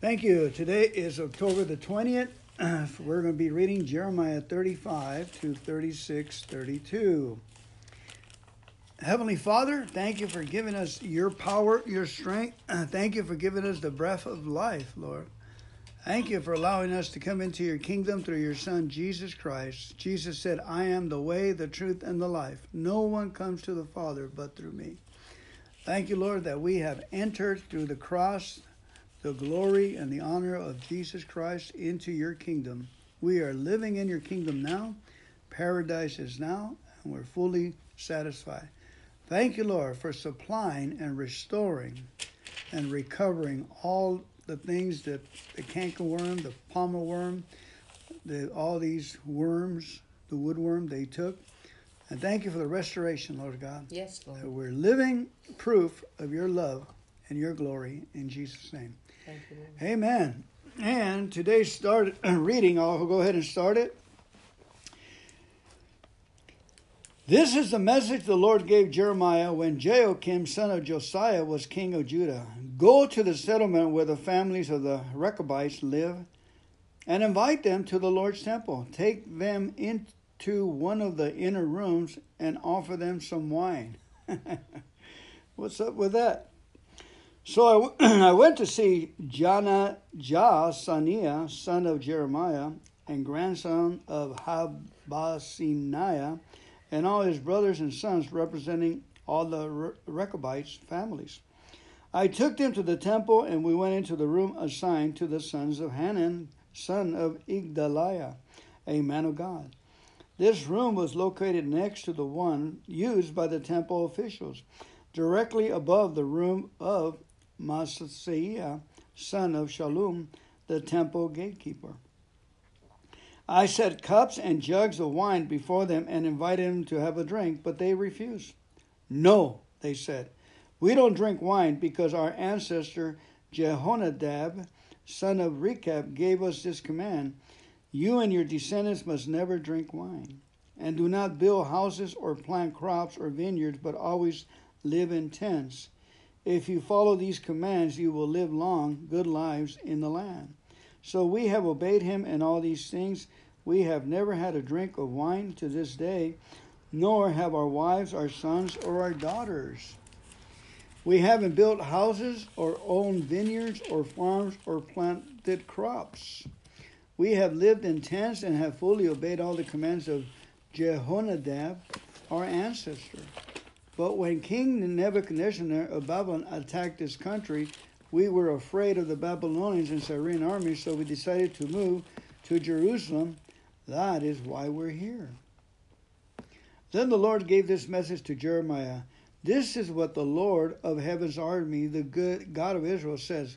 Thank you. Today is October the 20th. We're going to be reading Jeremiah 35 to 36 32. Heavenly Father, thank you for giving us your power, your strength. Thank you for giving us the breath of life, Lord. Thank you for allowing us to come into your kingdom through your Son, Jesus Christ. Jesus said, I am the way, the truth, and the life. No one comes to the Father but through me. Thank you, Lord, that we have entered through the cross, the glory and the honor of Jesus Christ into your kingdom. We are living in your kingdom now. Paradise is now, and we're fully satisfied. Thank you, Lord, for supplying and restoring and recovering all the things that the cankerworm, the palmer worm, the, all these worms, the woodworm they took. And thank you for the restoration, Lord God. Yes, Lord. That we're living proof of your love and your glory in Jesus' name. You, Amen. And today's start reading, I'll go ahead and start it. This is the message the Lord gave Jeremiah when Jehoiakim, son of Josiah, was king of Judah. Go to the settlement where the families of the Rechabites live and invite them to the Lord's temple. Take them into one of the inner rooms and offer them some wine. What's up with that? So I, went to see Jana Saniah, son of Jeremiah and grandson of Habazziniah and all his brothers and sons representing all the Rechabites' families. I took them to the temple, and we went into the room assigned to the sons of Hanan, son of Igdaliah, a man of God. This room was located next to the one used by the temple officials, directly above the room of Maaseiah, son of Shallum, the temple gatekeeper. I set cups and jugs of wine before them and invited them to have a drink, but they refused. No, they said, we don't drink wine because our ancestor Jehonadab, son of Rechab, gave us this command You and your descendants must never drink wine, and do not build houses or plant crops or vineyards, but always live in tents. If you follow these commands, you will live long, good lives in the land. So we have obeyed him in all these things. We have never had a drink of wine to this day, nor have our wives, our sons, or our daughters. We haven't built houses or owned vineyards or farms or planted crops. We have lived in tents and have fully obeyed all the commands of Jehonadab, our ancestor. But when King Nebuchadnezzar of Babylon attacked this country, we were afraid of the Babylonians and Syrian armies, so we decided to move to Jerusalem. That is why we're here. Then the Lord gave this message to Jeremiah. This is what the Lord of heaven's army, the good God of Israel, says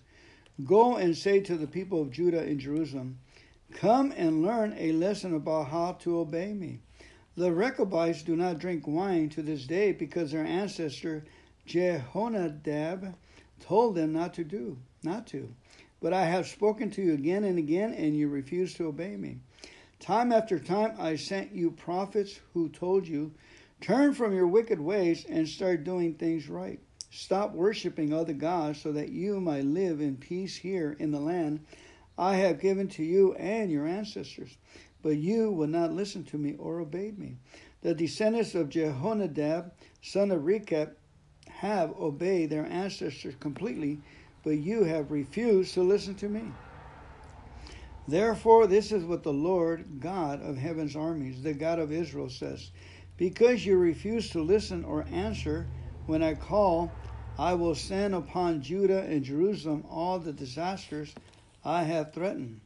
Go and say to the people of Judah in Jerusalem, Come and learn a lesson about how to obey me. The Rechabites do not drink wine to this day because their ancestor Jehonadab told them not to do, not to. But I have spoken to you again and again, and you refuse to obey me. Time after time I sent you prophets who told you, Turn from your wicked ways and start doing things right. Stop worshiping other gods so that you might live in peace here in the land I have given to you and your ancestors. But you will not listen to me or obey me. The descendants of Jehonadab, son of Rechab, have obeyed their ancestors completely, but you have refused to listen to me. Therefore, this is what the Lord God of heaven's armies, the God of Israel, says Because you refuse to listen or answer when I call, I will send upon Judah and Jerusalem all the disasters I have threatened.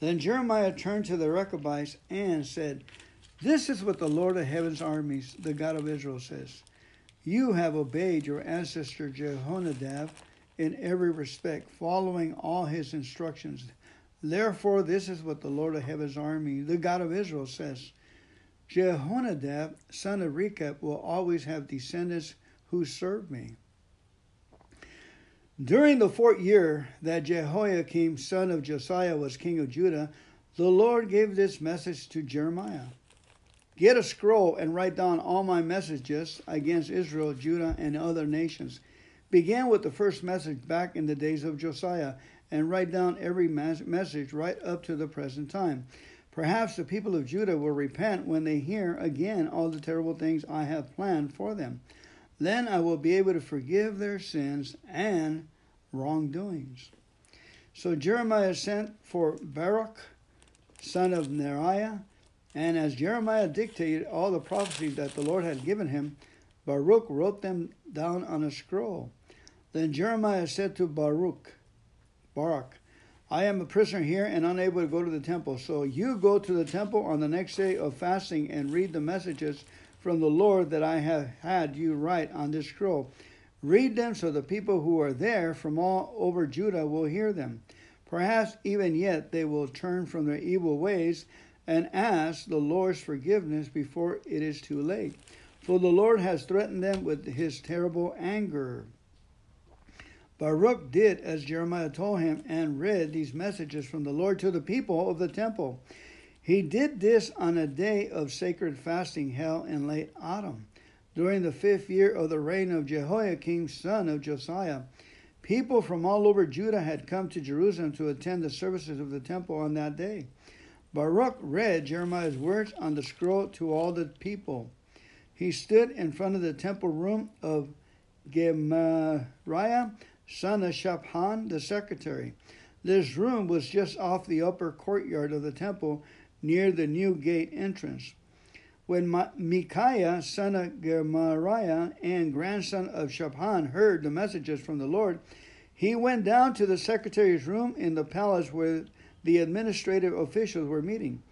Then Jeremiah turned to the Rechabites and said, This is what the Lord of heaven's armies, the God of Israel, says. You have obeyed your ancestor Jehonadab in every respect, following all his instructions. Therefore, this is what the Lord of Heaven's army, the God of Israel, says Jehonadab, son of Rechab, will always have descendants who serve me. During the fourth year that Jehoiakim, son of Josiah, was king of Judah, the Lord gave this message to Jeremiah. Get a scroll and write down all my messages against Israel, Judah, and other nations. Begin with the first message back in the days of Josiah and write down every message right up to the present time. Perhaps the people of Judah will repent when they hear again all the terrible things I have planned for them. Then I will be able to forgive their sins and wrongdoings. So Jeremiah sent for Baruch, son of Neriah, and as Jeremiah dictated all the prophecies that the Lord had given him, Baruch wrote them down on a scroll. Then Jeremiah said to Baruch, Baruch, I am a prisoner here and unable to go to the temple. So you go to the temple on the next day of fasting and read the messages from the Lord that I have had you write on this scroll. Read them so the people who are there from all over Judah will hear them. Perhaps even yet they will turn from their evil ways and ask the Lord's forgiveness before it is too late. For the Lord has threatened them with his terrible anger. Baruch did as Jeremiah told him and read these messages from the Lord to the people of the temple. He did this on a day of sacred fasting held in late autumn, during the fifth year of the reign of Jehoiakim, son of Josiah. People from all over Judah had come to Jerusalem to attend the services of the temple on that day. Baruch read Jeremiah's words on the scroll to all the people. He stood in front of the temple room of Gemariah, son of Shaphan, the secretary. This room was just off the upper courtyard of the temple near the new gate entrance. When Micaiah, son of Gemariah and grandson of Shaphan, heard the messages from the Lord, he went down to the secretary's room in the palace where the administrative officials were meeting.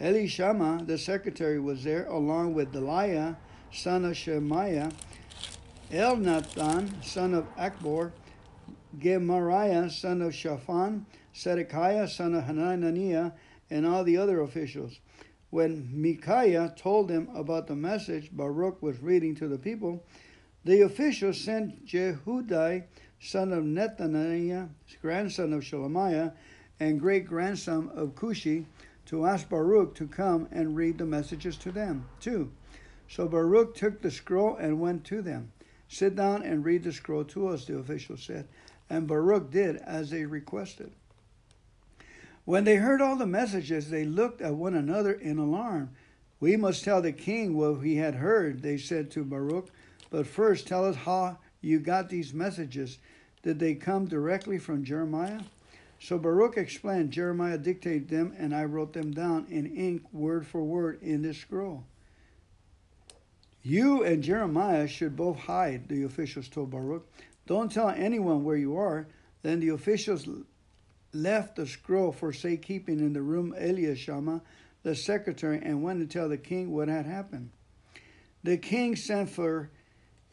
Elishama, the secretary, was there along with Delaiah, son of Shemaiah, Elnathan, son of Achbor, Gemariah, son of Shaphan, Zedekiah, son of Hananiah, and all the other officials. When Micaiah told them about the message Baruch was reading to the people, the officials sent Jehudai, son of Nethaniah, grandson of Shelemiah, and great grandson of Cushi, to ask Baruch to come and read the messages to them, too. So Baruch took the scroll and went to them. Sit down and read the scroll to us, the official said. And Baruch did as they requested. When they heard all the messages, they looked at one another in alarm. We must tell the king what we had heard, they said to Baruch. But first, tell us how you got these messages. Did they come directly from Jeremiah? So Baruch explained, Jeremiah dictated them, and I wrote them down in ink, word for word, in this scroll. You and Jeremiah should both hide, the officials told Baruch. Don't tell anyone where you are. Then the officials left the scroll for safekeeping in the room Elishama, the secretary, and went to tell the king what had happened. The king sent for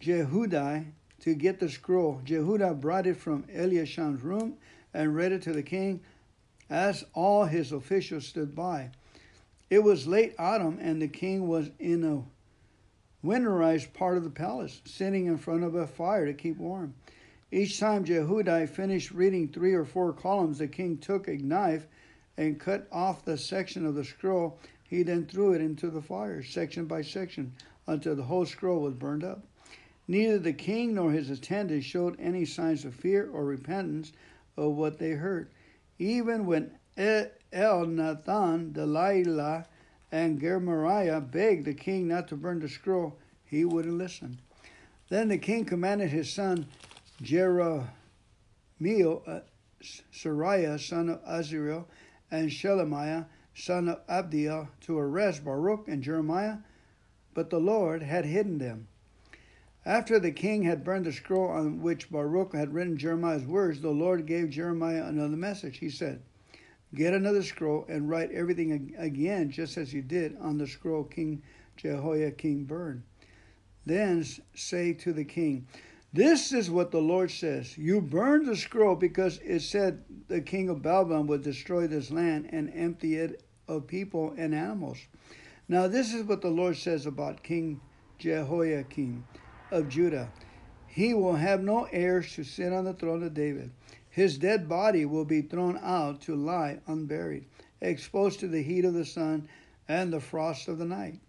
Jehudai to get the scroll. Jehudai brought it from Elishama's room and read it to the king as all his officials stood by. It was late autumn, and the king was in a winterized part of the palace, sitting in front of a fire to keep warm. Each time Jehudi finished reading three or four columns, the king took a knife and cut off the section of the scroll. He then threw it into the fire, section by section, until the whole scroll was burned up. Neither the king nor his attendants showed any signs of fear or repentance of what they heard. Even when El Nathan, Delaiah, and Gemariah begged the king not to burn the scroll, he wouldn't listen. Then the king commanded his son Jerahmeel, uh, Seraiah, son of Azariel, and Shelemiah, son of Abdiel, to arrest Baruch and Jeremiah, but the Lord had hidden them. After the king had burned the scroll on which Baruch had written Jeremiah's words, the Lord gave Jeremiah another message. He said, Get another scroll and write everything again, just as you did on the scroll King Jehoiakim burned. Then say to the king, This is what the Lord says You burned the scroll because it said the king of Babylon would destroy this land and empty it of people and animals. Now, this is what the Lord says about King Jehoiakim of Judah. He will have no heirs to sit on the throne of David. His dead body will be thrown out to lie unburied, exposed to the heat of the sun and the frost of the night.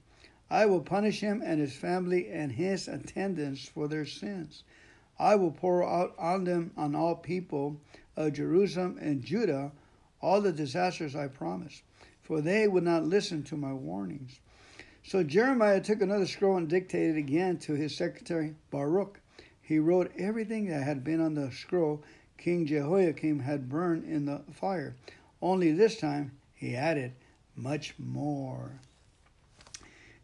I will punish him and his family and his attendants for their sins. I will pour out on them, on all people of Jerusalem and Judah, all the disasters I promised, for they would not listen to my warnings. So Jeremiah took another scroll and dictated again to his secretary Baruch. He wrote everything that had been on the scroll King Jehoiakim had burned in the fire. Only this time he added much more.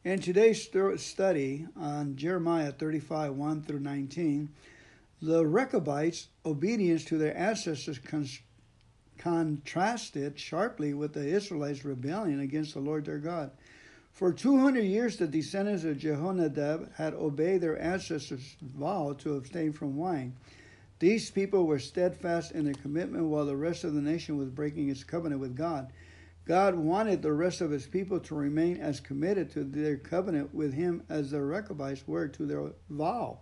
In today's study on Jeremiah 35 1 through 19, the Rechabites' obedience to their ancestors con- contrasted sharply with the Israelites' rebellion against the Lord their God. For 200 years, the descendants of Jehonadab had obeyed their ancestors' vow to abstain from wine. These people were steadfast in their commitment while the rest of the nation was breaking its covenant with God. God wanted the rest of his people to remain as committed to their covenant with him as the Rechabites were to their vow.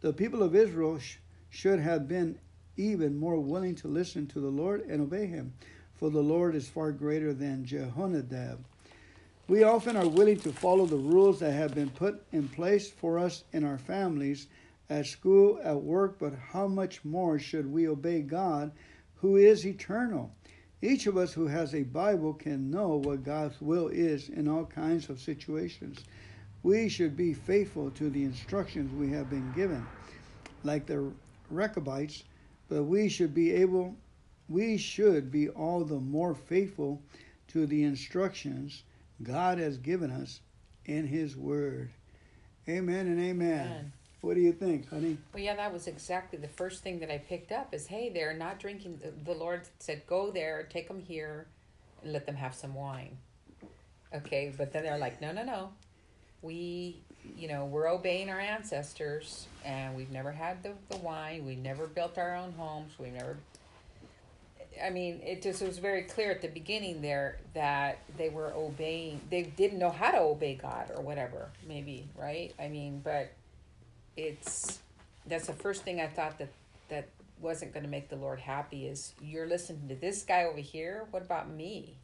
The people of Israel sh- should have been even more willing to listen to the Lord and obey him, for the Lord is far greater than Jehonadab. We often are willing to follow the rules that have been put in place for us in our families, at school, at work, but how much more should we obey God, who is eternal? Each of us who has a Bible can know what God's will is in all kinds of situations. We should be faithful to the instructions we have been given, like the Rechabites, but we should be able, we should be all the more faithful to the instructions God has given us in His Word. Amen and amen. amen. What do you think, honey? Well, yeah, that was exactly the first thing that I picked up is hey, they're not drinking. The Lord said, go there, take them here, and let them have some wine. Okay, but then they're like, no, no, no. We, you know, we're obeying our ancestors, and we've never had the, the wine. We never built our own homes. We never. I mean, it just was very clear at the beginning there that they were obeying. They didn't know how to obey God or whatever, maybe, right? I mean, but it's that's the first thing I thought that that wasn't going to make the Lord happy is you're listening to this guy over here. What about me?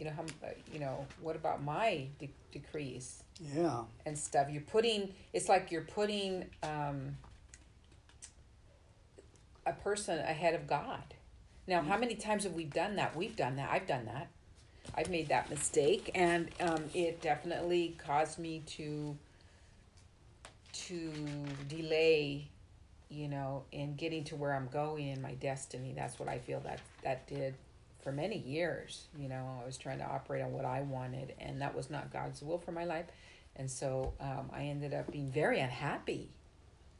You know how you know what about my de- decrees? Yeah, and stuff. You're putting it's like you're putting um, a person ahead of God. Now, how many times have we done that? We've done that. I've done that. I've made that mistake, and um, it definitely caused me to to delay you know in getting to where i'm going in my destiny that's what i feel that that did for many years you know i was trying to operate on what i wanted and that was not god's will for my life. And so um, i ended up being very unhappy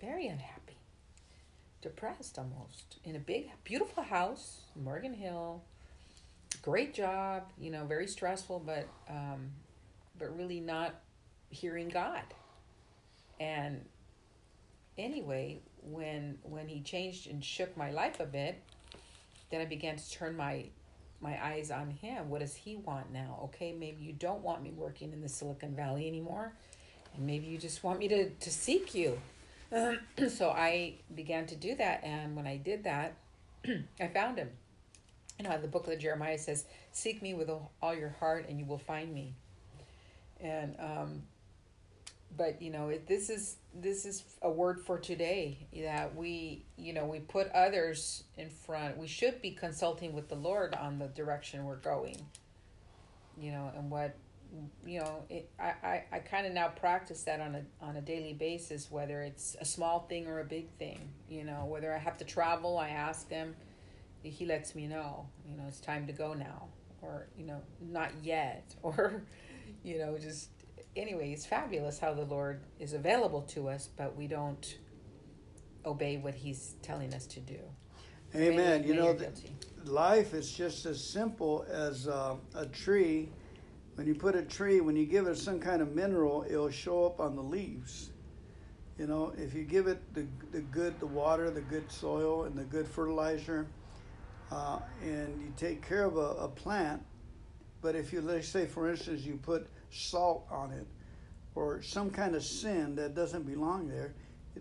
very unhappy depressed almost in a big beautiful house morgan hill. Great job you know very stressful but um, but really not hearing god. And anyway, when when he changed and shook my life a bit, then I began to turn my my eyes on him. What does he want now? Okay, maybe you don't want me working in the Silicon Valley anymore, and maybe you just want me to to seek you. so I began to do that, and when I did that, I found him. You know, the book of Jeremiah says, "Seek me with all your heart, and you will find me." And um, but you know it, this is this is a word for today that we you know we put others in front we should be consulting with the lord on the direction we're going. You know and what you know it, i i, I kind of now practice that on a on a daily basis whether it's a small thing or a big thing you know whether i have to travel i ask him he lets me know you know it's time to go now or you know not yet or you know just anyway, it's fabulous how the Lord is available to us, but we don't obey what He's telling us to do. Amen. you know, life is just as simple as uh, a tree. When you put a tree, when you give it some kind of mineral, it'll show up on the leaves. You know, if you give it the, the good, the water, the good soil, and the good fertilizer, uh, and you take care of a, a plant, but if you, let's say, for instance, you put salt on it or some kind of sin that doesn't belong there,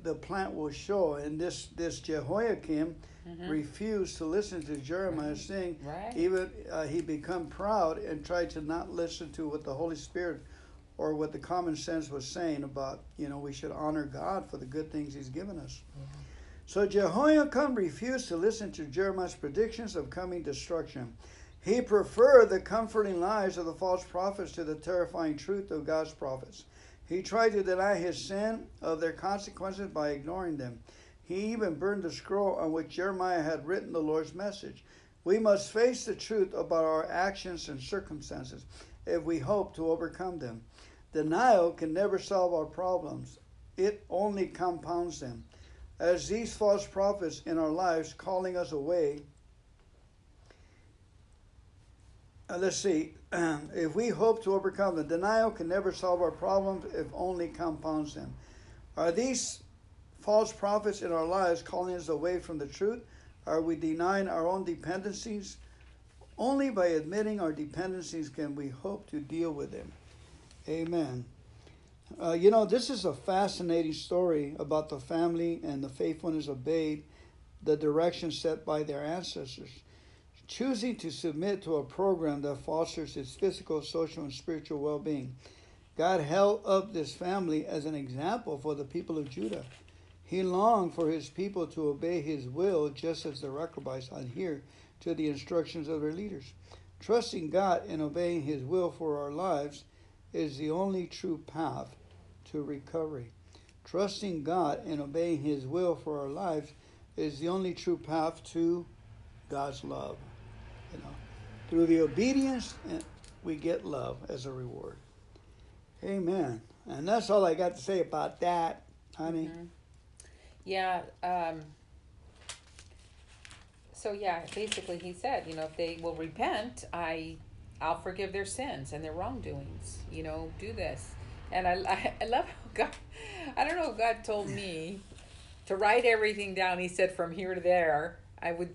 the plant will show. And this, this Jehoiakim mm-hmm. refused to listen to Jeremiah saying, right. even uh, he become proud and tried to not listen to what the Holy Spirit or what the common sense was saying about, you know, we should honor God for the good things he's given us. So Jehoiakim refused to listen to Jeremiah's predictions of coming destruction. He preferred the comforting lies of the false prophets to the terrifying truth of God's prophets. He tried to deny his sin of their consequences by ignoring them. He even burned the scroll on which Jeremiah had written the Lord's message. We must face the truth about our actions and circumstances if we hope to overcome them. Denial can never solve our problems, it only compounds them. As these false prophets in our lives calling us away, uh, let's see, if we hope to overcome the denial can never solve our problems, if only compounds them. Are these false prophets in our lives calling us away from the truth? Are we denying our own dependencies? Only by admitting our dependencies can we hope to deal with them. Amen. Uh, you know, this is a fascinating story about the family and the faithfulness obeyed the direction set by their ancestors. Choosing to submit to a program that fosters its physical, social, and spiritual well being. God held up this family as an example for the people of Judah. He longed for his people to obey his will, just as the Rechabites adhere to the instructions of their leaders. Trusting God and obeying his will for our lives is the only true path to recovery. Trusting God and obeying his will for our lives is the only true path to God's love. You know, through the obedience, eh, we get love as a reward. Amen. And that's all I got to say about that, honey. Mm-hmm. Yeah. Um, so yeah, basically he said, you know, if they will repent, I, I'll forgive their sins and their wrongdoings. You know, do this, and I, I, I love how God. I don't know if God told me to write everything down. He said from here to there. I would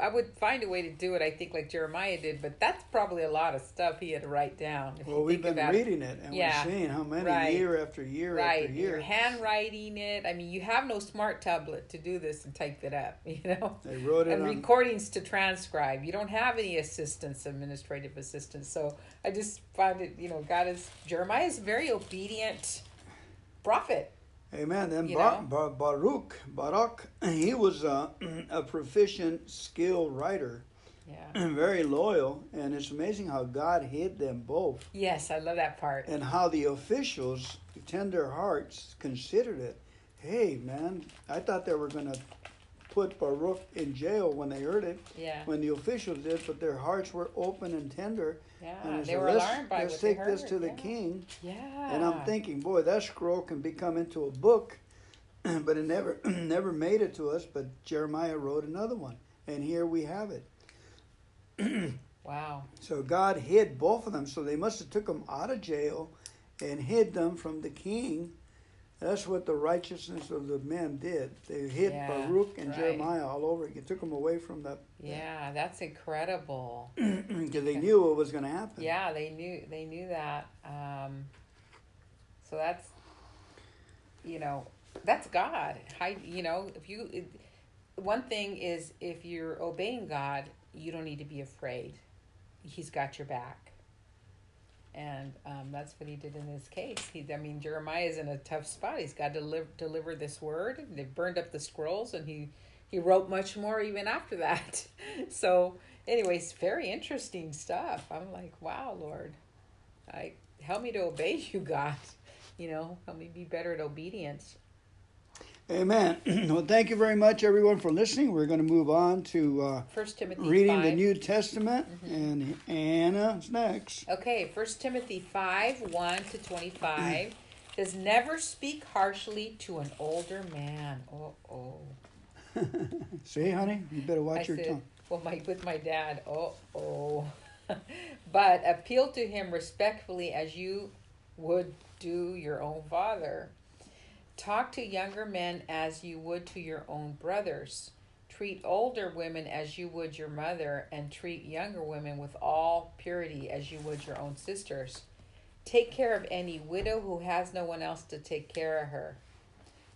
I would find a way to do it. I think like Jeremiah did, but that's probably a lot of stuff he had to write down. well, we've been reading it, it and yeah, we're seeing how many right. year after year right. after year. You're handwriting it. I mean, you have no smart tablet to do this and type it up. You know, they wrote it and on... recordings to transcribe. You don't have any assistance, administrative assistance. So I just find it. You know, God is Jeremiah is a very obedient prophet Amen. And Bar- Bar- Baruch, Barak, he was a, a proficient, skilled writer. Yeah. And very loyal, and it's amazing how God hid them both. Yes, I love that part. And how the officials, tender hearts, considered it. Hey, man, I thought they were going to put Baruch in jail when they heard it. Yeah. When the officials did, but their hearts were open and tender. Yeah, and they, were let's, alarmed by let's take this to the yeah. king. Yeah. And I'm thinking, boy, that scroll can become into a book, but it never never made it to us. But Jeremiah wrote another one, and here we have it. wow. So God hid both of them. So they must have took them out of jail and hid them from the king that's what the righteousness of the men did. They hid yeah, Baruch and right. Jeremiah all over. It took them away from the. Yeah, that's incredible. Because they knew what was going to happen. Yeah, they knew they knew that. Um, so that's, you know, that's God. How, you know, if you, it, one thing is if you're obeying God, you don't need to be afraid. He's got your back and um, that's what he did in this case. He, I mean, Jeremiah is in a tough spot. He's got to deliver, deliver this word. They burned up the scrolls, and he he wrote much more even after that. so, anyways, very interesting stuff. I'm like, wow, Lord, I help me to obey you, God. You know, help me be better at obedience. Amen. Well, thank you very much, everyone, for listening. We're going to move on to uh, First Timothy reading 5. the New Testament, mm-hmm. and Anna's next. Okay, First Timothy five one to twenty five says, "Never speak harshly to an older man." Oh, oh. See, honey, you better watch I your said, tongue. Well, my with my dad. Oh, oh. but appeal to him respectfully as you would do your own father. Talk to younger men as you would to your own brothers. Treat older women as you would your mother, and treat younger women with all purity as you would your own sisters. Take care of any widow who has no one else to take care of her.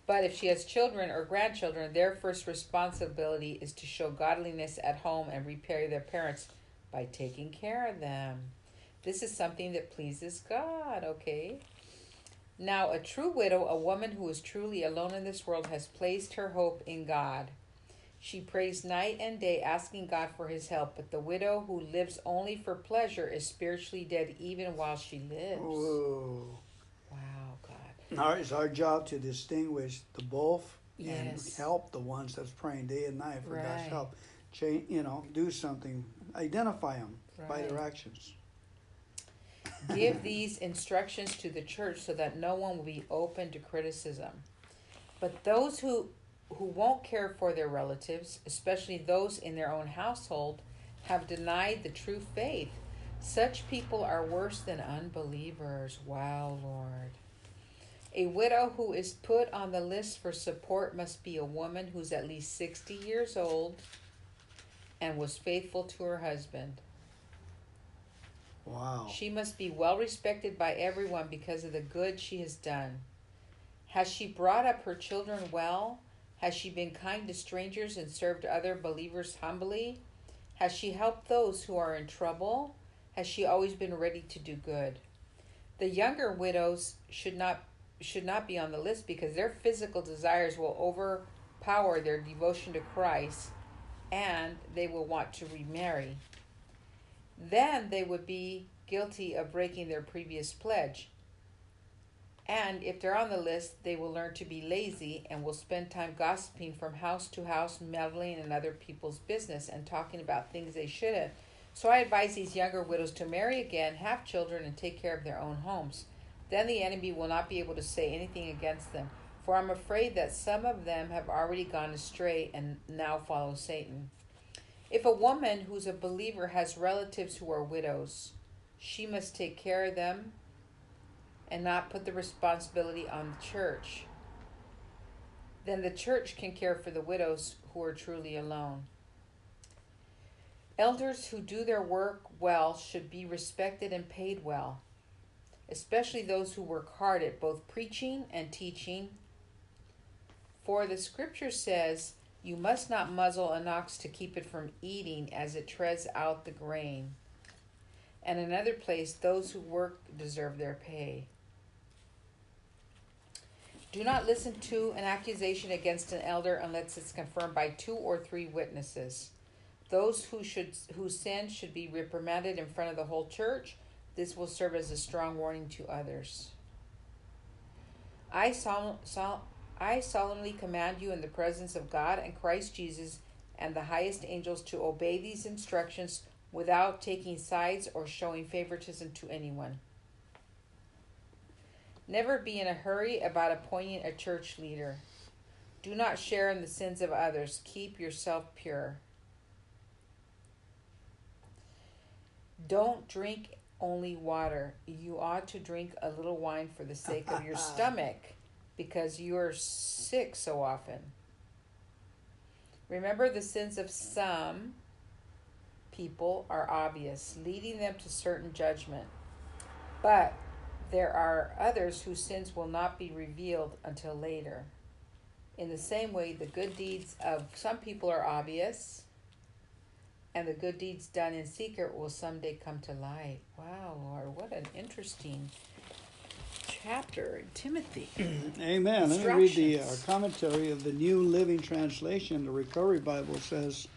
But if she has children or grandchildren, their first responsibility is to show godliness at home and repay their parents by taking care of them. This is something that pleases God, okay? Now, a true widow, a woman who is truly alone in this world, has placed her hope in God. She prays night and day, asking God for his help. But the widow who lives only for pleasure is spiritually dead even while she lives. Whoa. Wow, God. Our, it's our job to distinguish the both and help the ones that's praying day and night for God's help. Change, you know, do something. Identify them by their actions. Give these instructions to the church so that no one will be open to criticism. But those who who won't care for their relatives, especially those in their own household, have denied the true faith. Such people are worse than unbelievers. Wow, Lord. A widow who is put on the list for support must be a woman who's at least 60 years old and was faithful to her husband. Wow. She must be well respected by everyone because of the good she has done. Has she brought up her children well? Has she been kind to strangers and served other believers humbly? Has she helped those who are in trouble? Has she always been ready to do good? The younger widows should not should not be on the list because their physical desires will overpower their devotion to Christ and they will want to remarry then they would be guilty of breaking their previous pledge. And if they're on the list, they will learn to be lazy and will spend time gossiping from house to house, meddling in other people's business and talking about things they shouldn't. So I advise these younger widows to marry again, have children, and take care of their own homes. Then the enemy will not be able to say anything against them. For I'm afraid that some of them have already gone astray and now follow Satan. If a woman who's a believer has relatives who are widows, she must take care of them and not put the responsibility on the church. Then the church can care for the widows who are truly alone. Elders who do their work well should be respected and paid well, especially those who work hard at both preaching and teaching. For the scripture says, you must not muzzle an ox to keep it from eating as it treads out the grain. And another place, those who work deserve their pay. Do not listen to an accusation against an elder unless it's confirmed by two or three witnesses. Those who should who sin should be reprimanded in front of the whole church. This will serve as a strong warning to others. I sol- sol- I solemnly command you in the presence of God and Christ Jesus and the highest angels to obey these instructions without taking sides or showing favoritism to anyone. Never be in a hurry about appointing a church leader. Do not share in the sins of others. Keep yourself pure. Don't drink only water. You ought to drink a little wine for the sake of your stomach because you are sick so often. Remember, the sins of some people are obvious, leading them to certain judgment. But there are others whose sins will not be revealed until later. In the same way, the good deeds of some people are obvious, and the good deeds done in secret will someday come to light. Wow, Lord, what an interesting chapter in Timothy. Amen. Let me read the uh, commentary of the New Living Translation. The Recovery Bible says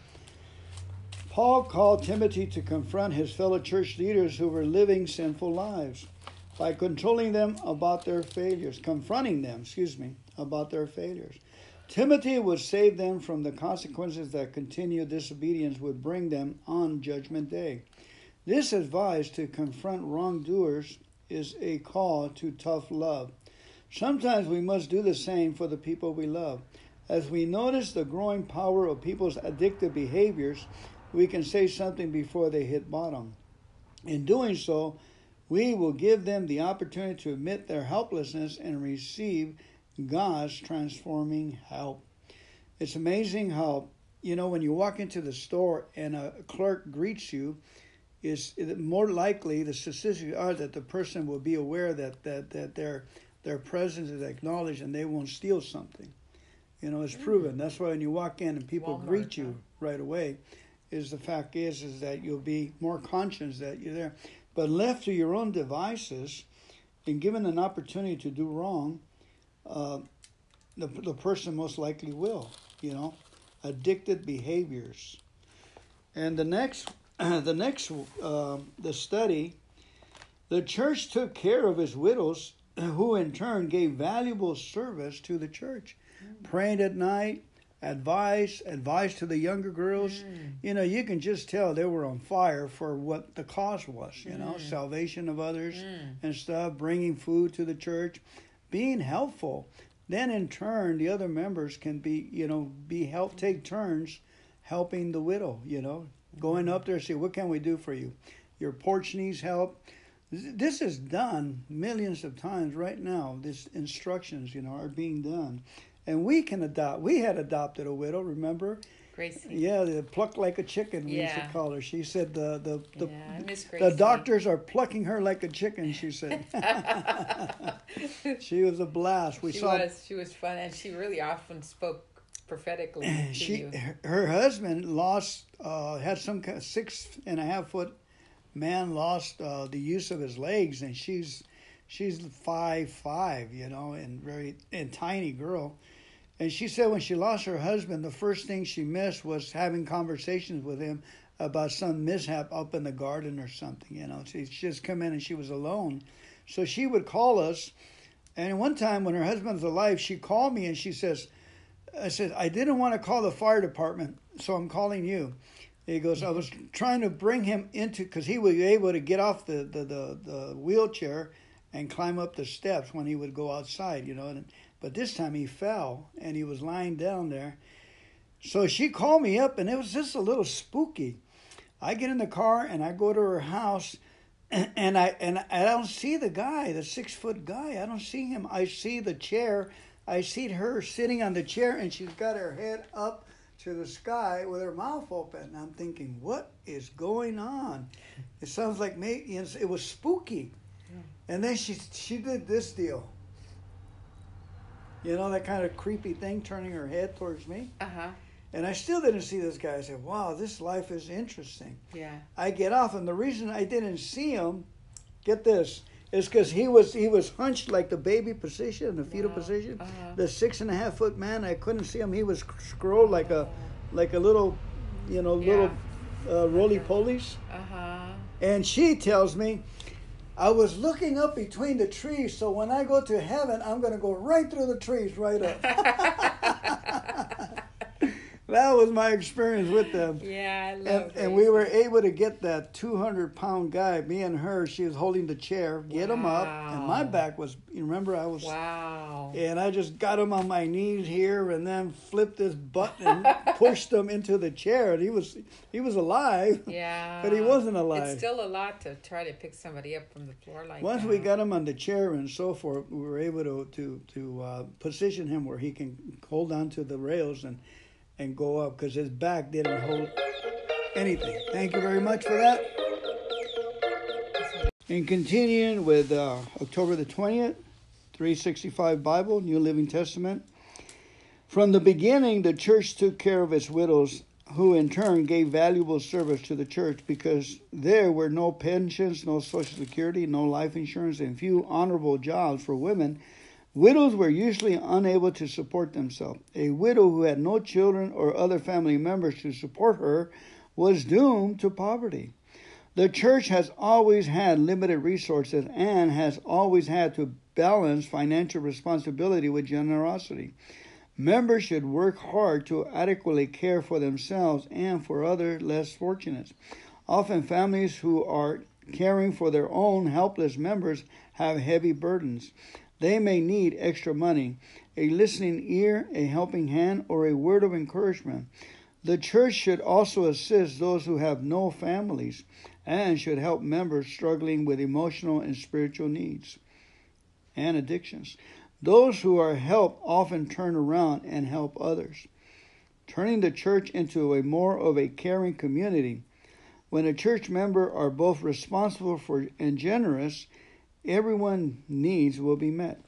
Paul called Timothy to confront his fellow church leaders who were living sinful lives by controlling them about their failures, confronting them, excuse me, about their failures. Timothy would save them from the consequences that continued disobedience would bring them on Judgment Day. This advice to confront wrongdoers is a call to tough love. Sometimes we must do the same for the people we love. As we notice the growing power of people's addictive behaviors, we can say something before they hit bottom. In doing so, we will give them the opportunity to admit their helplessness and receive God's transforming help. It's amazing how, you know, when you walk into the store and a clerk greets you, is more likely the statistics are that the person will be aware that, that, that their their presence is acknowledged and they won't steal something. You know, it's proven. That's why when you walk in and people Walmart, greet you huh? right away, is the fact is is that you'll be more conscious that you're there. But left to your own devices, and given an opportunity to do wrong, uh, the, the person most likely will, you know, addicted behaviors. And the next, the next, uh, the study, the church took care of his widows, who in turn gave valuable service to the church, mm. praying at night, advice, advice to the younger girls. Mm. You know, you can just tell they were on fire for what the cause was. You mm. know, salvation of others mm. and stuff, bringing food to the church, being helpful. Then in turn, the other members can be, you know, be help take turns helping the widow. You know, going up there say, "What can we do for you? Your porch needs help." This is done millions of times right now. These instructions, you know, are being done and we can adopt. We had adopted a widow. Remember? Gracie. Yeah, the pluck like a chicken. We yeah. used to call her. She said the the the, yeah, the doctors are plucking her like a chicken. She said. she was a blast. We she saw. Was, she was fun, and she really often spoke prophetically. she you. her husband lost uh, had some kind of six and a half foot man lost uh, the use of his legs, and she's she's five five, you know, and very and tiny girl and she said when she lost her husband, the first thing she missed was having conversations with him about some mishap up in the garden or something. You know, she's just come in and she was alone. So she would call us. And one time when her husband was alive, she called me and she says, I said, I didn't want to call the fire department, so I'm calling you. He goes, I was mm-hmm. trying to bring him into, because he was able to get off the, the, the, the, wheelchair and climb up the steps when he would go outside, you know. And but this time he fell and he was lying down there. So she called me up and it was just a little spooky. I get in the car and I go to her house and, I and I don't see the guy, the six foot guy. I don't see him. I see the chair. I see her sitting on the chair and she's got her head up to the sky with her mouth open. And I'm thinking, what is going on? It sounds like me. It was spooky. And then she she did this deal. You know, that kind of creepy thing turning her head towards me. Uh huh. And I still didn't see this guy. I said, wow, this life is interesting. Yeah. I get off, and the reason I didn't see him, get this, is because he was he was hunched like the baby position, the fetal wow. position. Uh-huh. The six and a half foot man, I couldn't see him. He was scrolled like a like a little, you know, yeah. little uh, roly polies. Uh huh. And she tells me, I was looking up between the trees, so when I go to heaven, I'm going to go right through the trees, right up. that was my experience with them. Yeah, I love and, and we were able to get that 200 pound guy, me and her, she was holding the chair, get wow. him up. And my back was, you remember, I was. Wow. And I just got him on my knees here and then flipped this button and pushed him into the chair. And he was, he was alive. Yeah. But he wasn't alive. It's still a lot to try to pick somebody up from the floor like Once that. we got him on the chair and so forth, we were able to, to, to uh, position him where he can hold on to the rails and and go up because his back didn't hold anything. Thank you very much for that. And continuing with uh, October the 20th, 365 Bible, New Living Testament. From the beginning, the church took care of its widows, who in turn gave valuable service to the church because there were no pensions, no social security, no life insurance, and few honorable jobs for women Widows were usually unable to support themselves. A widow who had no children or other family members to support her was doomed to poverty. The church has always had limited resources and has always had to balance financial responsibility with generosity. Members should work hard to adequately care for themselves and for other less fortunate. Often, families who are caring for their own helpless members have heavy burdens. They may need extra money, a listening ear, a helping hand, or a word of encouragement. The church should also assist those who have no families and should help members struggling with emotional and spiritual needs and addictions. Those who are helped often turn around and help others, turning the church into a more of a caring community. When a church member are both responsible for and generous, everyone's needs will be met.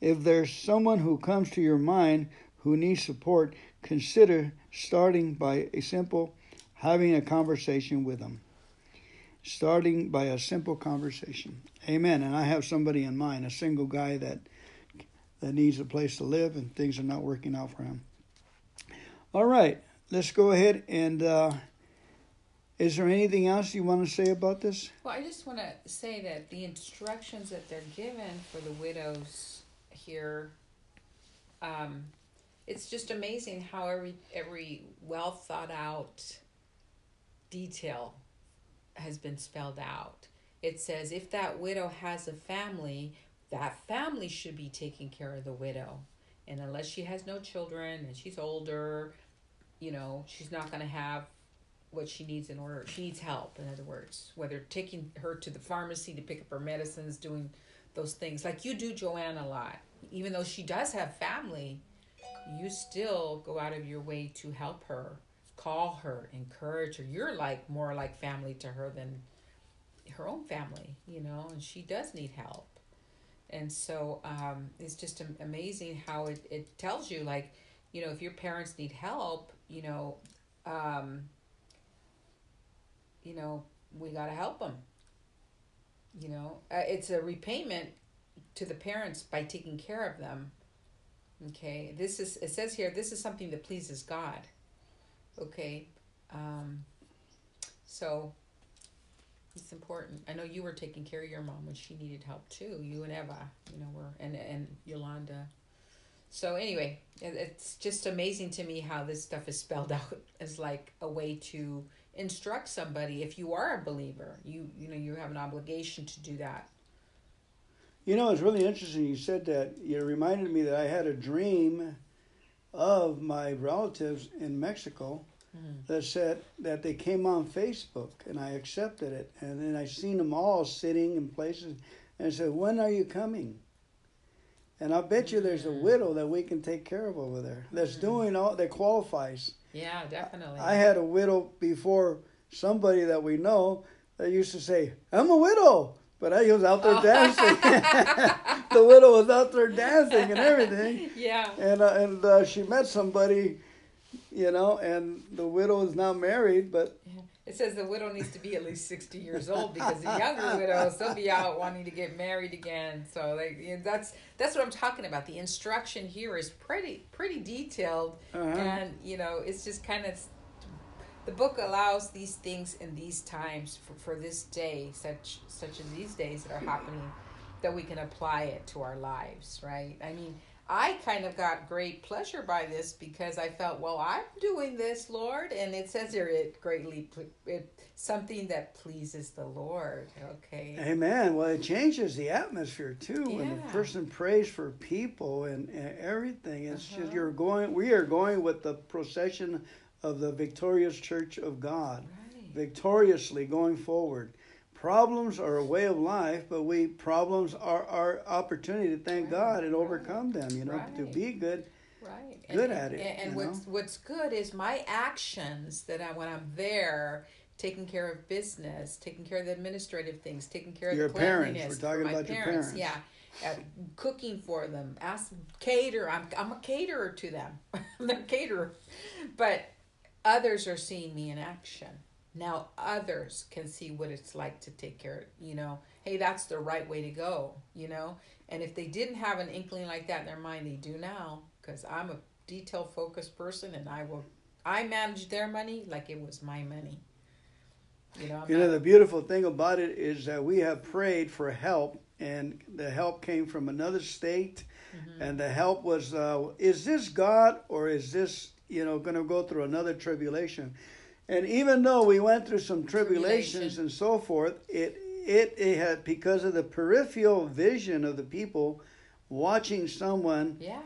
If there's someone who comes to your mind who needs support, consider starting by a simple having a conversation with them. starting by a simple conversation. Amen. And I have somebody in mind, a single guy that that needs a place to live and things are not working out for him. All right, let's go ahead and uh, is there anything else you want to say about this? Well, I just want to say that the instructions that they're given for the widows here, um, it's just amazing how every every well thought out detail has been spelled out. It says if that widow has a family, that family should be taking care of the widow. And unless she has no children and she's older, you know, she's not going to have what she needs in order. She needs help, in other words, whether taking her to the pharmacy to pick up her medicines, doing those things like you do, Joanne, a lot. Even though she does have family, you still go out of your way to help her, call her, encourage her. You're like more like family to her than her own family, you know, and she does need help. And so um, it's just amazing how it, it tells you, like, you know, if your parents need help, you know, um, you know, we got to help them. You know, uh, it's a repayment to the parents by taking care of them. Okay, this is, it says here, this is something that pleases God. Okay, um, so it's important. I know you were taking care of your mom when she needed help too. You and Eva, you know, were and and Yolanda. So anyway, it, it's just amazing to me how this stuff is spelled out as like a way to instruct somebody. If you are a believer, you you know you have an obligation to do that. You know, it's really interesting. You said that. You reminded me that I had a dream of my relatives in Mexico mm. that said that they came on Facebook and I accepted it. And then I seen them all sitting in places and I said, When are you coming? And I bet you there's a mm. widow that we can take care of over there that's mm. doing all that qualifies. Yeah, definitely. I had a widow before somebody that we know that used to say, I'm a widow. But I was out there oh. dancing. the widow was out there dancing and everything. Yeah. And uh, and uh, she met somebody you know, and the widow is now married, but. It says the widow needs to be at least 60 years old because the younger widows, they'll be out wanting to get married again. So like, that's that's what I'm talking about. The instruction here is pretty pretty detailed, uh-huh. and you know, it's just kind of the book allows these things in these times for, for this day, such such as these days that are happening, that we can apply it to our lives, right? I mean, I kind of got great pleasure by this because I felt, well, I'm doing this, Lord, and it says here it greatly it something that pleases the Lord. Okay. Amen. Well, it changes the atmosphere too yeah. when the person prays for people and, and everything. It's uh-huh. just you're going. We are going with the procession of the victorious Church of God, right. victoriously going forward problems are a way of life, but we problems are our opportunity to thank right, God and overcome them. You know, right. to be good, right, good and, at it. And, and what's know? what's good is my actions that I when I'm there. Taking care of business, taking care of the administrative things, taking care of your the parents. We're talking about parents. your parents. Yeah, uh, cooking for them. Ask cater. I'm I'm a caterer to them. They're caterer, but others are seeing me in action now others can see what it's like to take care you know hey that's the right way to go you know? And if they didn't have an inkling like that in their mind they do now because i'm a detail focused person and i will i manage their money like it was my money. You know, you know the beautiful thing about it is that we have prayed for help and the help came from another state mm-hmm. and the help was uh, is this god or is this you know going to go through another tribulation and even though we went through some tribulations and so forth, it, it it had because of the peripheral vision of the people watching someone yeah.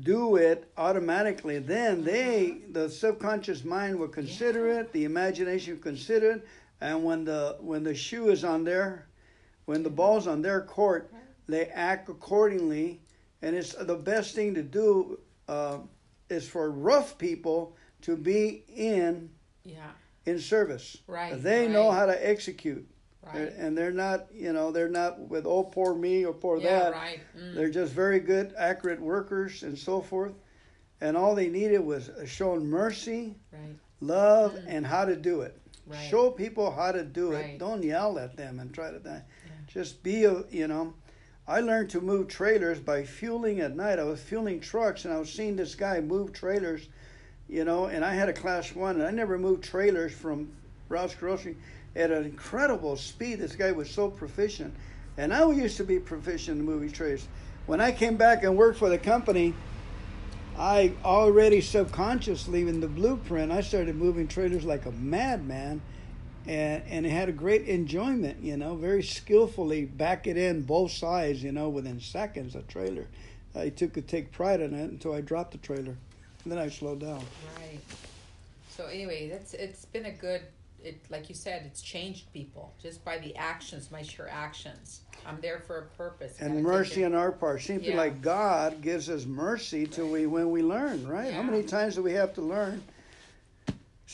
do it automatically. Then they uh-huh. the subconscious mind will consider yeah. it, the imagination will consider it, and when the when the shoe is on their when the ball's on their court, they act accordingly. And it's the best thing to do uh, is for rough people to be in yeah in service. Right. They right. know how to execute. Right. And they're not, you know, they're not with oh poor me or poor yeah, that. Right. Mm. They're just very good, accurate workers and so forth. And all they needed was shown mercy, right. love, mm. and how to do it. Right. Show people how to do it. Don't yell at them and try to. Die. Just be a you know. I learned to move trailers by fueling at night. I was fueling trucks and I was seeing this guy move trailers, you know, and I had a class one and I never moved trailers from Rouse Grocery at an incredible speed. This guy was so proficient. And I used to be proficient in moving trailers. When I came back and worked for the company, I already subconsciously in the blueprint, I started moving trailers like a madman and and it had a great enjoyment, you know, very skillfully back it in both sides, you know, within seconds a trailer. I took to take pride in it until I dropped the trailer. And then I slowed down. Right. So anyway, that's it's been a good. It like you said, it's changed people just by the actions, my sure actions. I'm there for a purpose. And mercy on our part. Seems Yeah. like God gives us mercy till we when we learn, right? How many times do we have to learn?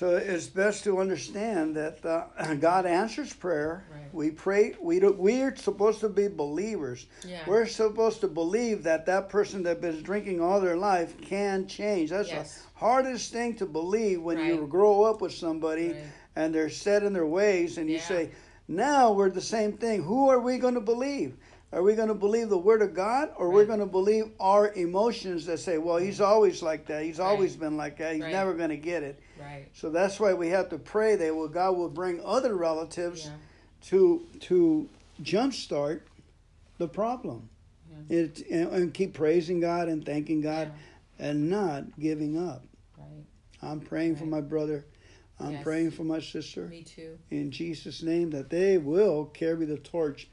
So it's best to understand that uh, God answers prayer. Right. We pray. We do, we're supposed to be believers. Yeah. We're supposed to believe that that person that's been drinking all their life can change. That's Yes. the hardest thing to believe when you grow up with somebody Right. and they're set in their ways, and you say, "Now we're the same thing." Who are we going to believe? Are we going to believe the word of God, or we're going to believe our emotions that say, "Well, he's always like that. He's Right. always been like that. He's Right. never going to get it." Right. So that's why we have to pray that well, God will bring other relatives Yeah. to to jumpstart the problem. Yeah. It and, and keep praising God and thanking God and not giving up. Right. I'm praying for my brother. I'm Yes. praying for my sister Me too. in Jesus' name that they will carry the torch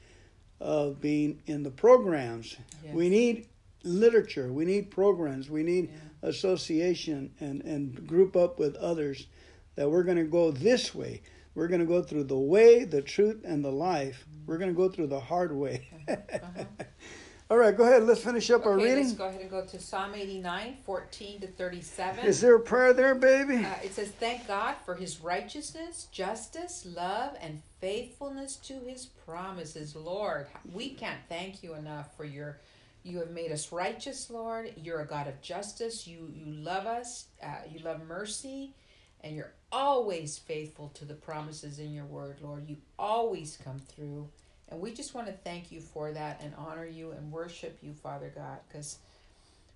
of being in the programs. Yes. We need literature. We need programs. We need Yeah. Association and, and group up with others that we're going to go this way. We're going to go through the way, the truth, and the life. We're going to go through the hard way. Uh-huh. All right, go ahead. Let's finish up our Okay, let's reading. go ahead and go to Psalm 89, 14 to 37. Is there a prayer there, baby? Uh, it says, Thank God for his righteousness, justice, love, and faithfulness to his promises. Lord, we can't thank you enough for your. You have made us righteous, Lord. You're a God of justice. You you love us. Uh, you love mercy, and you're always faithful to the promises in your word, Lord. You always come through, and we just want to thank you for that and honor you and worship you, Father God, because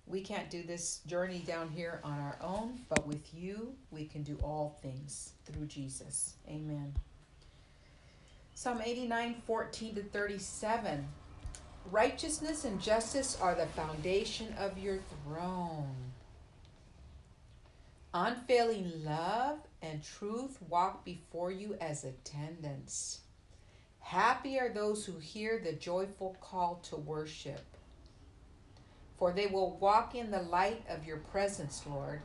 we can't do this journey down here on our own, but with you, we can do all things through Jesus. Amen. Psalm 89 14 to 37. Righteousness and justice are the foundation of your throne. Unfailing love and truth walk before you as attendants. Happy are those who hear the joyful call to worship for they will walk in the light of your presence, Lord.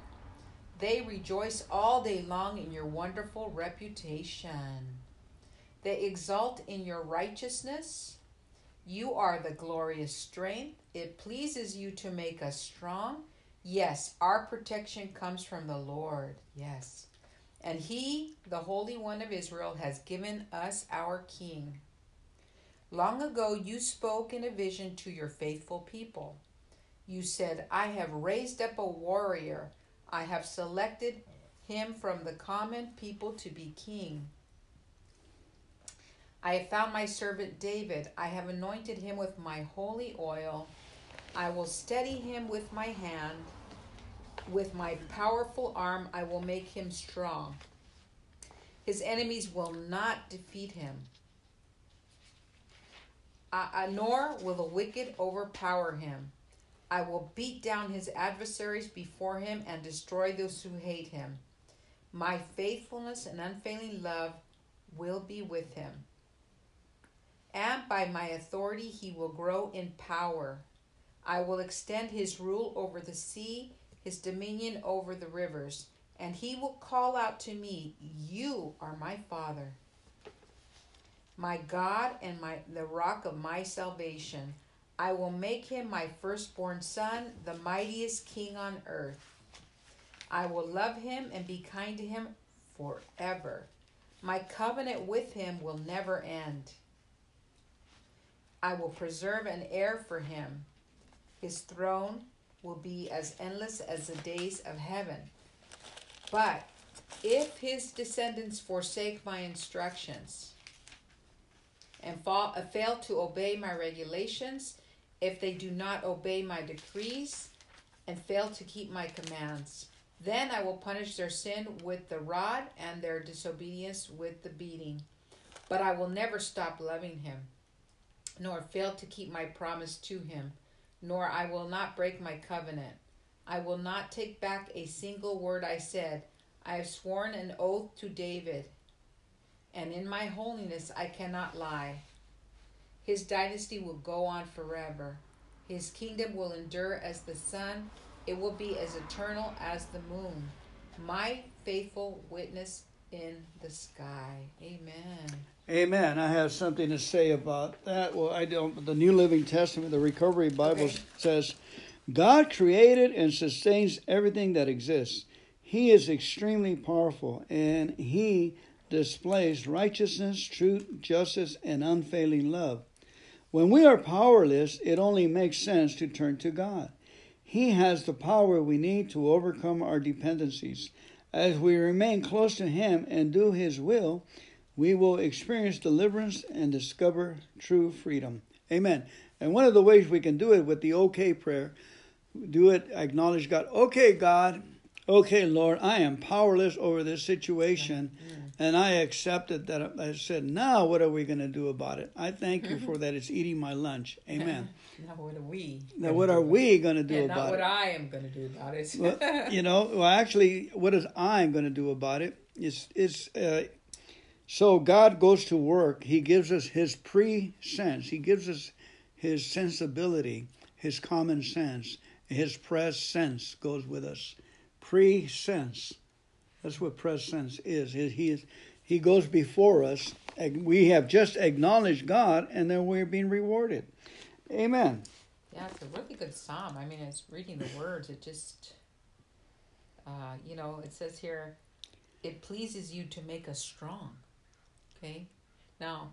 They rejoice all day long in your wonderful reputation. They exult in your righteousness. You are the glorious strength. It pleases you to make us strong. Yes, our protection comes from the Lord. Yes. And He, the Holy One of Israel, has given us our King. Long ago, you spoke in a vision to your faithful people. You said, I have raised up a warrior. I have selected him from the common people to be king. I have found my servant David. I have anointed him with my holy oil. I will steady him with my hand. With my powerful arm, I will make him strong. His enemies will not defeat him. Uh, nor will the wicked overpower him. I will beat down his adversaries before him and destroy those who hate him. My faithfulness and unfailing love will be with him. And by my authority he will grow in power. I will extend his rule over the sea, his dominion over the rivers, and he will call out to me, You are my Father, my God and my the rock of my salvation. I will make him my firstborn son, the mightiest king on earth. I will love him and be kind to him forever. My covenant with him will never end. I will preserve an heir for him. His throne will be as endless as the days of heaven. But If his descendants forsake my instructions and fall, uh, fail to obey my regulations, if they do not obey my decrees and fail to keep my commands, then I will punish their sin with the rod and their disobedience with the beating. But I will never stop loving him, nor fail to keep my promise to him, nor I will not break my covenant. I will not take back a single word I said. I have sworn an oath to David, and in my holiness I cannot lie. His dynasty will go on forever. His kingdom will endure as the sun, it will be as eternal as the moon. My faithful witness in the sky. Amen. Amen. I have something to say about that. Well, I don't. The New Living Testament, the Recovery Bible Okay. says, God created and sustains everything that exists. He is extremely powerful, and He displays righteousness, truth, justice, and unfailing love. When we are powerless, it only makes sense to turn to God. He has the power we need to overcome our dependencies. As we remain close to Him and do His will, we will experience deliverance and discover true freedom. Amen. And one of the ways we can do it with the okay prayer, do it, acknowledge God. Okay, God. Okay, Lord, I am powerless over this situation, and I accepted that. I said, now what are we going to do about it? I thank you for that. It's eating my lunch. Amen. Now, what are we? Now, what do are about we going to do it? And not about what? I am going to do about it. well, you know, well, actually, what is I'm going to do about it? It's it's uh, so God goes to work. He gives us His pre-sense. He gives us His sensibility, His common sense, His presence goes with us. Pre-sense. That's what presence is. He he is. He goes before us. We have just acknowledged God, and then we're being rewarded. Amen. Yeah, it's a really good psalm. I mean, it's reading the words. It just, uh, you know, it says here, it pleases you to make us strong. Okay, now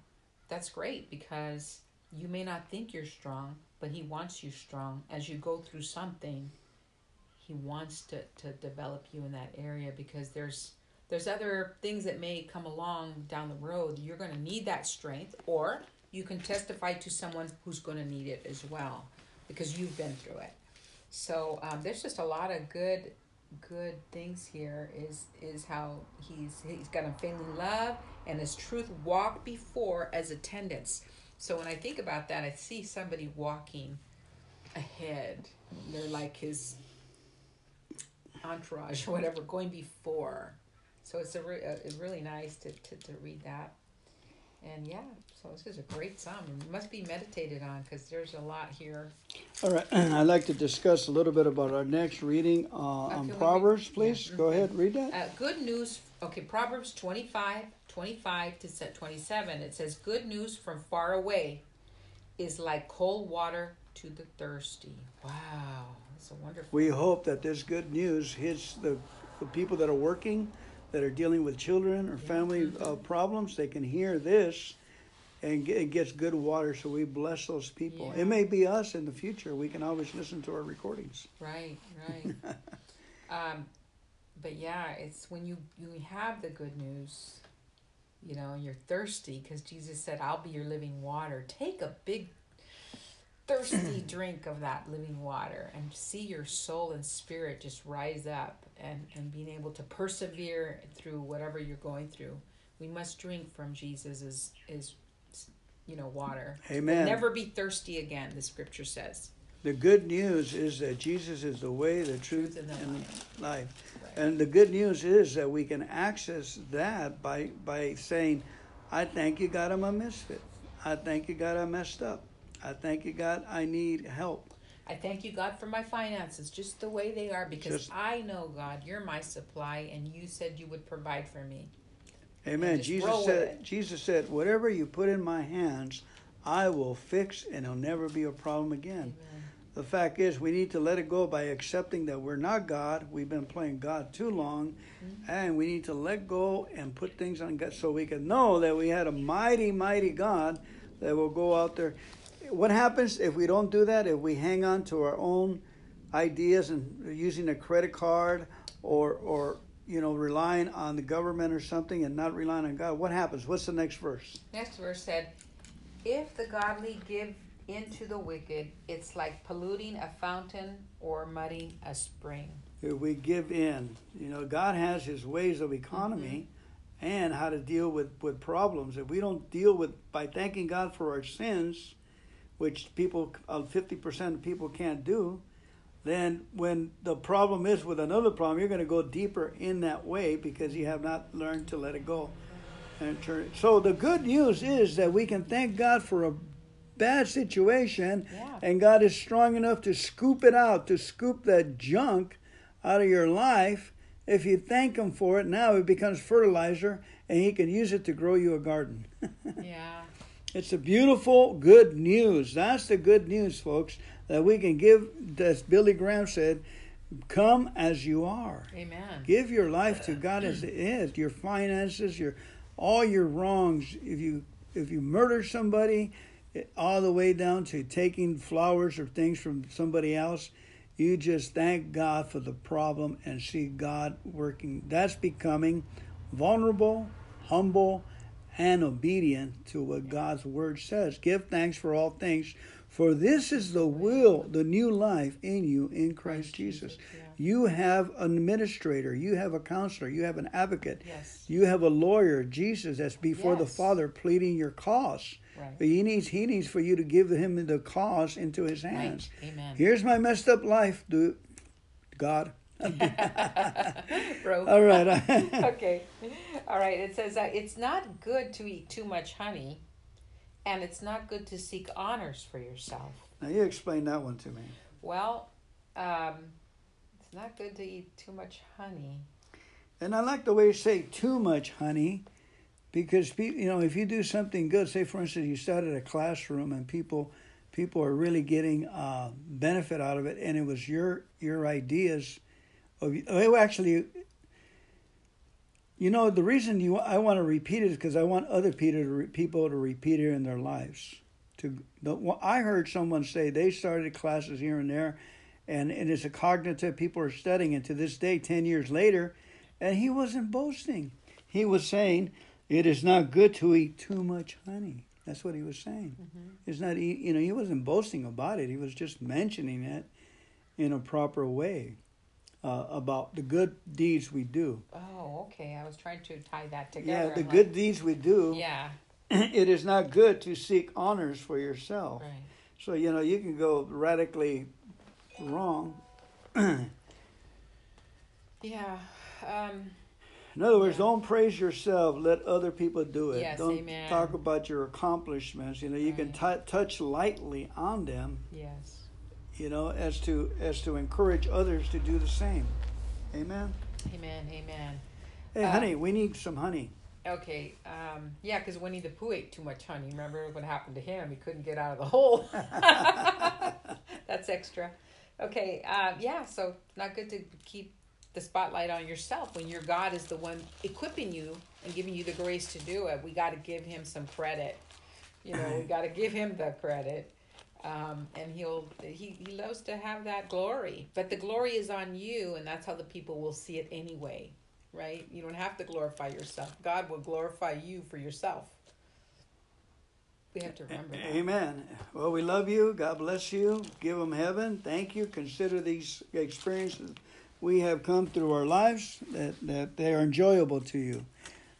that's great because you may not think you're strong, but He wants you strong as you go through something. He wants to to develop you in that area because there's there's other things that may come along down the road. You're going to need that strength, or you can testify to someone who's going to need it as well because you've been through it. So um, there's just a lot of good, good things here. Is is how he's he's got unfailing love and his truth walk before as attendants. So when I think about that, I see somebody walking ahead. They're like his entourage or whatever going before. So it's a, re- it's really nice to, to, to read that. And yeah, so this is a great psalm. It must be meditated on because there's a lot here. All right, I'd like to discuss a little bit about our next reading uh, on Proverbs, read- please. yeah, Go mhm. ahead, read that. Uh, good news. Okay, Proverbs 25, 25 to set 27. It says, Good news from far away is like cold water to the thirsty. Wow, that's a wonderful. We hope that this good news hits the, the people that are working, that are dealing with children or family uh, problems. They can hear this and get, it gets good water, so we bless those people. Yeah. It may be us in the future. We can always listen to our recordings. Right, right. um, but yeah, it's when you you have the good news, you know, and you're thirsty because Jesus said, "I'll be your living water." Take a big thirsty drink of that living water and see your soul and spirit just rise up and and being able to persevere through whatever you're going through. We must drink from Jesus is is you know water. Amen. Never be thirsty again. The scripture says. The good news is that Jesus is the way, the truth, Truth and the and life. Right. And the good news is that we can access that by by saying, "I thank you, God, I'm a misfit. I thank you, God, I messed up. I thank you, God, I need help." I thank you, God, for my finances just the way they are because Just- I know, God, you're my supply and you said you would provide for me. Amen. Jesus said. Jesus said, "Whatever you put in my hands, I will fix, and it'll never be a problem again." The fact is, we need to let it go by accepting that we're not God. We've been playing God too long, mm-hmm. and we need to let go and put things on God so we can know that we had a mighty, mighty God that will go out there. What happens if we don't do that? If we hang on to our own ideas and using a credit card or or you know, relying on the government or something and not relying on God, what happens? What's the next verse? Next verse said, If the godly give into the wicked, it's like polluting a fountain or muddying a spring. If we give in, you know, God has his ways of economy mm-hmm. and how to deal with, with problems. If we don't deal with by thanking God for our sins, which people, uh, 50% of people can't do, then when the problem is with another problem, you're going to go deeper in that way because you have not learned to let it go. And turn. So the good news is that we can thank God for a bad situation, yeah. and God is strong enough to scoop it out, to scoop that junk out of your life. If you thank Him for it, now it becomes fertilizer, and He can use it to grow you a garden. yeah. It's a beautiful good news. That's the good news, folks that we can give, as Billy Graham said, come as you are. Amen. Give your life to God as it is. Your finances, your all your wrongs. If you if you murder somebody, all the way down to taking flowers or things from somebody else, you just thank God for the problem and see God working. That's becoming vulnerable, humble, and obedient to what God's word says. Give thanks for all things for this is the will, the new life in you in Christ Jesus. You have an administrator, you have a counselor, you have an advocate, yes. you have a lawyer, Jesus, that's before yes. the Father pleading your cause. Right. He needs he needs for you to give him the cause into his hands. Right. Amen. Here's my messed up life, dude. God. All right. okay. All right. It says that it's not good to eat too much honey and it's not good to seek honors for yourself. Now, you explain that one to me. Well, um, it's not good to eat too much honey. And I like the way you say too much honey because people, you know if you do something good say for instance you started a classroom and people people are really getting uh, benefit out of it and it was your your ideas of actually you know, the reason you I want to repeat it is because I want other people to, re, people to repeat it in their lives. To the, I heard someone say they started classes here and there, and, and it's a cognitive people are studying, and to this day, ten years later, and he wasn't boasting. He was saying it is not good to eat too much honey. That's what he was saying. Mm-hmm. It's not you know he wasn't boasting about it. He was just mentioning it in a proper way uh, about the good deeds we do. Oh, okay. I was trying to tie that together. Yeah, the I'm good like, deeds we do. Yeah. it is not good to seek honors for yourself. Right. So, you know, you can go radically wrong. yeah. Um, in other words, yeah. don't praise yourself. Let other people do it. Yes, don't amen. talk about your accomplishments. You know, you right. can t- touch lightly on them. Yes you know, as to as to encourage others to do the same. Amen. Amen. Amen. Hey, uh, honey, we need some honey. Okay. Um, yeah, because Winnie the Pooh ate too much honey. Remember what happened to him? He couldn't get out of the hole. That's extra. Okay. Uh, yeah. So not good to keep the spotlight on yourself when your God is the one equipping you and giving you the grace to do it. We got to give Him some credit. You know, we got to give Him the credit um, and he'll he, he loves to have that glory. But the glory is on you and that's how the people will see it anyway right? You don't have to glorify yourself. God will glorify you for yourself. We have to remember that. amen. Well we love you. God bless you. Give them heaven. Thank you. Consider these experiences we have come through our lives that, that they are enjoyable to you.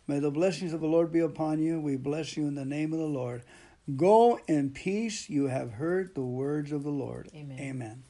May the blessings of the lord be upon you. We bless you in the name of the lord Go in peace. You have heard the words of the Lord. Amen. Amen.